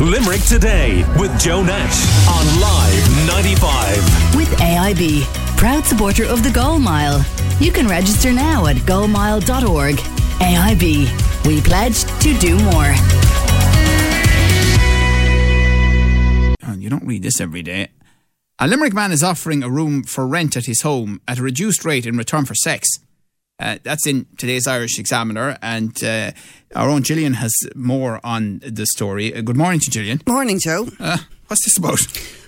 Limerick Today with Joe Nash on Live 95. With AIB, proud supporter of the Goal Mile. You can register now at goalmile.org. AIB, we pledge to do more. And you don't read this every day. A Limerick man is offering a room for rent at his home at a reduced rate in return for sex. Uh, that's in today's Irish Examiner, and uh, our own Gillian has more on the story. Uh, good morning to Gillian. Morning, Joe. Uh, what's this about?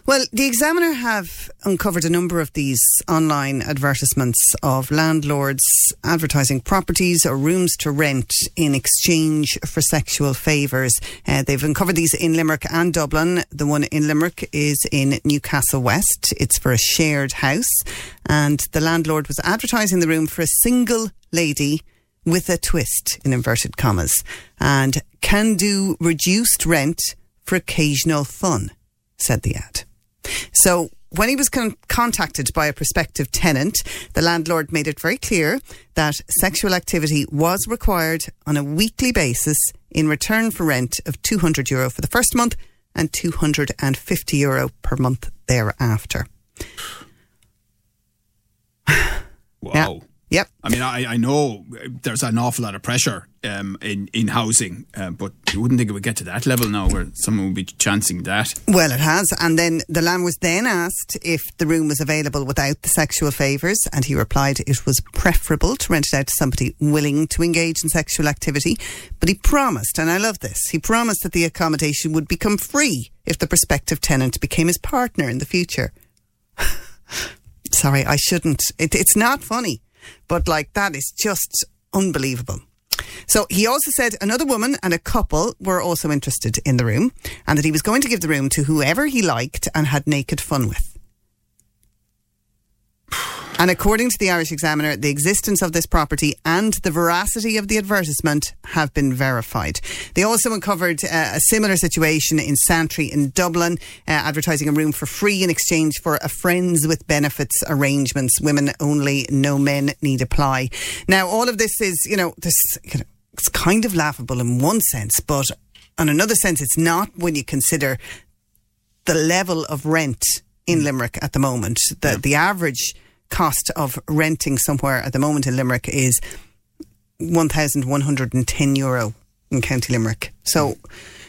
Well, the Examiner have uncovered a number of these online advertisements of landlords advertising properties or rooms to rent in exchange for sexual favours. Uh, they've uncovered these in Limerick and Dublin. The one in Limerick is in Newcastle West. It's for a shared house, and the landlord was advertising the room for a single lady with a twist in inverted commas and can do reduced rent for occasional fun, said the ad. So when he was con- contacted by a prospective tenant, the landlord made it very clear that sexual activity was required on a weekly basis in return for rent of 200 euro for the first month and 250 euro per month thereafter. Wow. Yeah. Yep. I mean, I, I know there's an awful lot of pressure um, in in housing, uh, but you wouldn't think it would get to that level now, where someone would be chancing that. Well, it has. And then the lamb was then asked if the room was available without the sexual favours, and he replied it was preferable to rent it out to somebody willing to engage in sexual activity. But he promised, and I love this, he promised that the accommodation would become free if the prospective tenant became his partner in the future. Sorry, I shouldn't. It, it's not funny, but like that is just unbelievable. So he also said another woman and a couple were also interested in the room and that he was going to give the room to whoever he liked and had naked fun with. And according to the Irish Examiner, the existence of this property and the veracity of the advertisement have been verified. They also uncovered uh, a similar situation in Santry in Dublin, uh, advertising a room for free in exchange for a friends with benefits arrangements. Women only, no men need apply. Now, all of this is, you know, this, you know, it's kind of laughable in one sense, but in another sense, it's not when you consider the level of rent in Limerick at the moment. The, the average cost of renting somewhere at the moment in Limerick is 1,110 euro in County Limerick. So,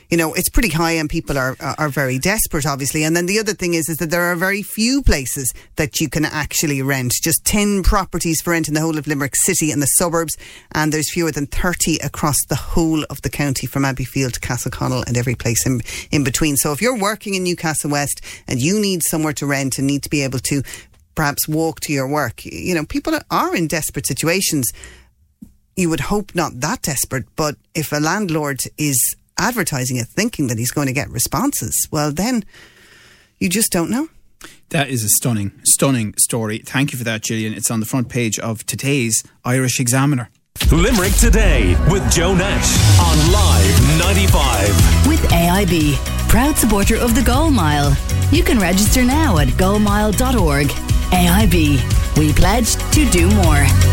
you know, it's pretty high and people are, are very desperate, obviously. And then the other thing is, is that there are very few places that you can actually rent. Just 10 properties for rent in the whole of Limerick City and the suburbs. And there's fewer than 30 across the whole of the county from Abbeyfeale to Castleconnell and every place in, in between. So if you're working in Newcastle West and you need somewhere to rent and need to be able to perhaps walk to your work, you know, people are in desperate situations. You would hope not that desperate, but if a landlord is advertising it thinking that he's going to get responses, well, then you just don't know. That is a stunning, stunning story. Thank you for that, Gillian. It's on the front page of today's Irish Examiner. Limerick Today with Joe Nash on Live 95. With AIB, proud supporter of the Goal Mile. You can register now at goalmile.org. AIB, we pledge to do more.